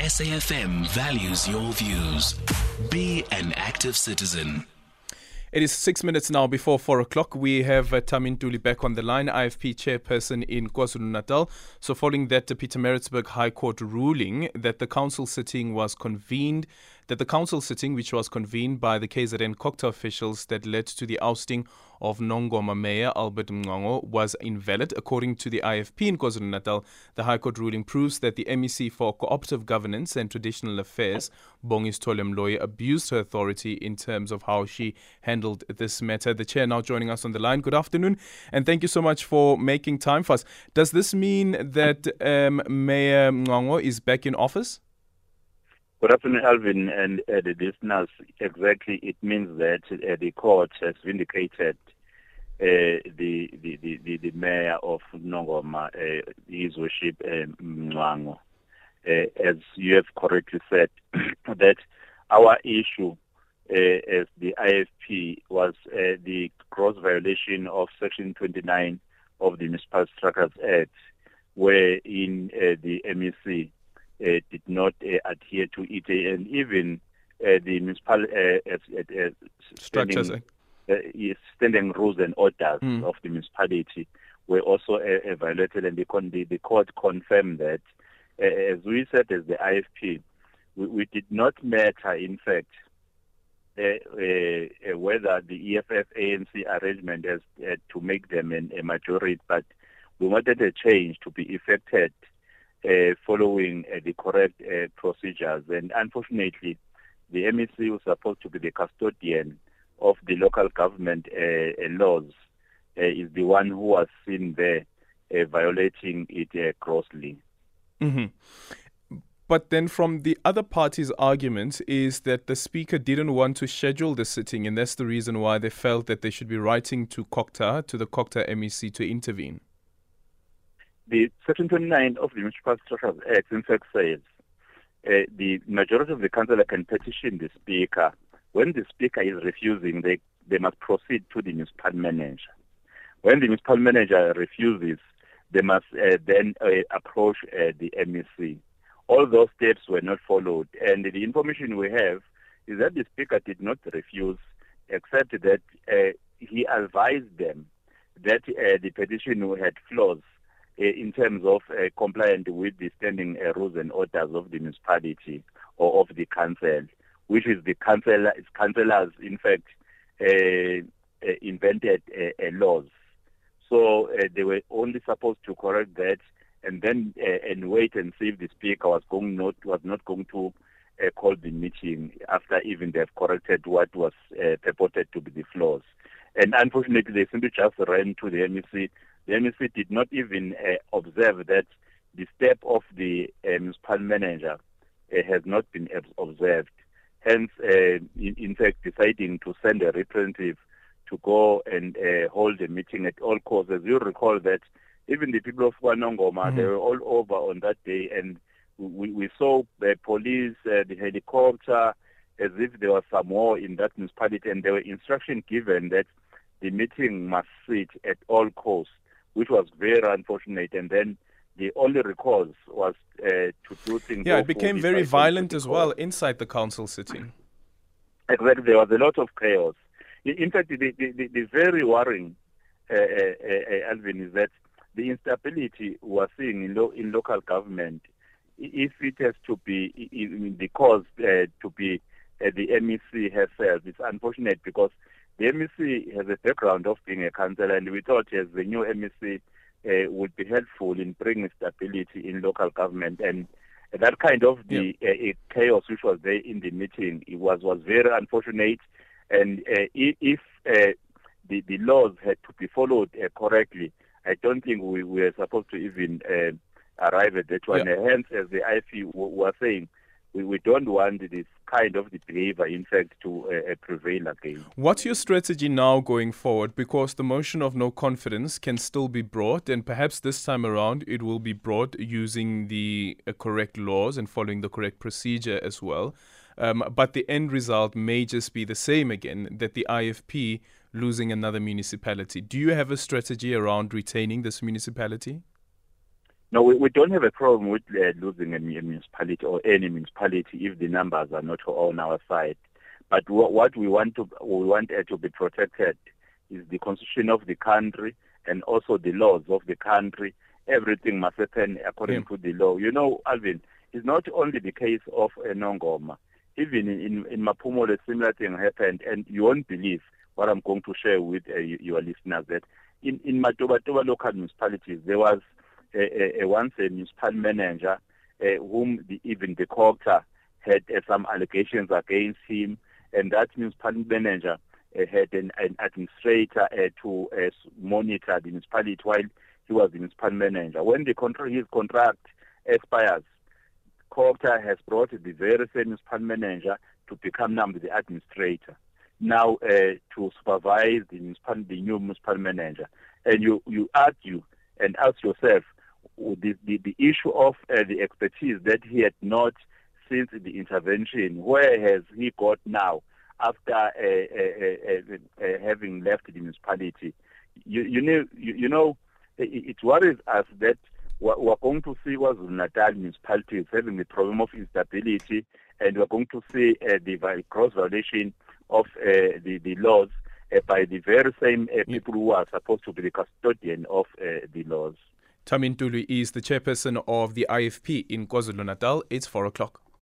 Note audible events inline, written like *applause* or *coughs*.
SAFM values your views. Be an active citizen. It is six minutes now before four o'clock. We have uh, Thami Ntuli back on the line, IFP chairperson in KwaZulu Natal. So, following that, the Pietermaritzburg High Court ruling that the council sitting was convened, that the council sitting, which was convened by the KZN Cogta officials that led to the ousting of Nongoma Mayor Albert Mncwango, was invalid. According to the IFP in KwaZulu Natal, the High Court ruling proves that the MEC for Cooperative Governance and Traditional Affairs, Bongi Sithole-Moloi, abused her authority in terms of how she handled this matter. The chair now joining us on the line. Good afternoon, and thank you so much for making time for us. Does this mean that um, Mayor Mncwango is back in office? Good afternoon, Alvin, and uh, the listeners. Exactly, it means that uh, the court has vindicated uh, the, the, the, the, mayor of Nongoma, uh, His Worship uh, Uh, as you have correctly said, *coughs* that our issue uh, as the IFP was the gross violation of Section 29 of the Municipal Structures Act, where in the MEC did not uh, adhere to it, and even uh, the municipal structures, standing rules and orders mm. of the municipality were also violated, and the, the, the court confirmed that. as we said, as the IFP, we, we did not matter, in fact, uh, uh, whether the EFF ANC arrangement has uh, to make them an, a majority, but we wanted a change to be effected uh, following uh, the correct uh, procedures. And unfortunately, the MEC was supposed to be the custodian of the local government uh, uh, laws uh, is the one who was seen there violating it grossly. Mm-hmm. But then, from the other party's argument, is that the speaker didn't want to schedule the sitting, and that's the reason why they felt that they should be writing to COGTA, to the COGTA MEC, to intervene the Section 29 of the Municipal Structures Act, in fact, says uh, the majority of the councillor can petition the speaker. When the speaker is refusing, they, they must proceed to the municipal manager. When the municipal manager refuses, they must uh, then uh, approach uh, the MEC. All those steps were not followed, and the information we have is that the speaker did not refuse, except that uh, he advised them that uh, the petition had flaws in terms of uh, compliant with the standing uh, rules and orders of the municipality or of the council, which is the council, councillors, in fact, invented laws. So they were only supposed to correct that and then and wait and see if the speaker was going not was not going to uh, call the meeting after even they've corrected what was uh, purported to be the flaws. And unfortunately, they simply just ran to the MEC the MEC did not even uh, observe that the step of the uh, municipal manager uh, has not been observed. Hence, uh, in, in, fact, deciding to send a representative to go and uh, hold a meeting at all costs. As you recall that even the people of KwaNongoma, mm-hmm. they were all over on that day, and we, we saw the police, uh, the helicopter, as if there was some war in that municipality, and there were instructions given that the meeting must sit at all costs which was very unfortunate. And then the only recourse was uh, to do things. Yeah, it became very violent as well inside the council sitting. Exactly, there was a lot of chaos. In fact, the, the, the, very worrying, uh, uh, uh, Alvin, is that the instability we're seeing in, lo- in local government, if it has to be in the cause uh, to be uh, the MEC herself, it's unfortunate because the MEC has a background of being a councillor, and we thought as the new MEC uh, would be helpful in bringing stability in local government. And that kind of the yeah. uh, chaos which was there in the meeting it was was very unfortunate. And uh, if uh, the the laws had to be followed uh, correctly, I don't think we were supposed to even uh, arrive at that one. Yeah. hence, as the IFP was saying, we, we don't want this kind of behavior, in fact, to uh, uh, prevail again. What's your strategy now going forward? Because the motion of no confidence can still be brought, and perhaps this time around it will be brought using the uh, correct laws and following the correct procedure as well. Um, but the end result may just be the same again that the IFP losing another municipality. Do you have a strategy around retaining this municipality? No, we, we don't have a problem with uh, losing a municipality or any municipality if the numbers are not on our side. But w- what we want to we want uh, to be protected is the constitution of the country and also the laws of the country. Everything must happen according yeah. to the law. You know, Alvin, it's not only the case of uh, Nongoma. Even in, in, in Maphumulo, a similar thing happened, and you won't believe what I'm going to share with uh, your listeners that in, in Matoba local municipalities, there was once a municipal manager uh, whom the, even the court had uh, some allegations against him, and that municipal manager uh, had an, an administrator to monitor the municipality while he was the municipal manager. When the contract, his contract expires, COGTA has brought the very same municipal manager to become now the administrator, now uh, to supervise the, municipal, the new municipal manager. And you, you argue and ask yourself, the, the, the issue of uh, the expertise that he had not since the intervention, where has he got now after uh, uh, uh, uh having left the municipality? You, you know, you, you know, it, it worries us that we're going to see was Natal municipalities having the problem of instability, and we're going to see uh, the cross-violation of uh, the, the laws uh, by the very same people who are supposed to be the custodian of the laws. Thami Ntuli is the chairperson of the IFP in KwaZulu Natal. It's 4 o'clock.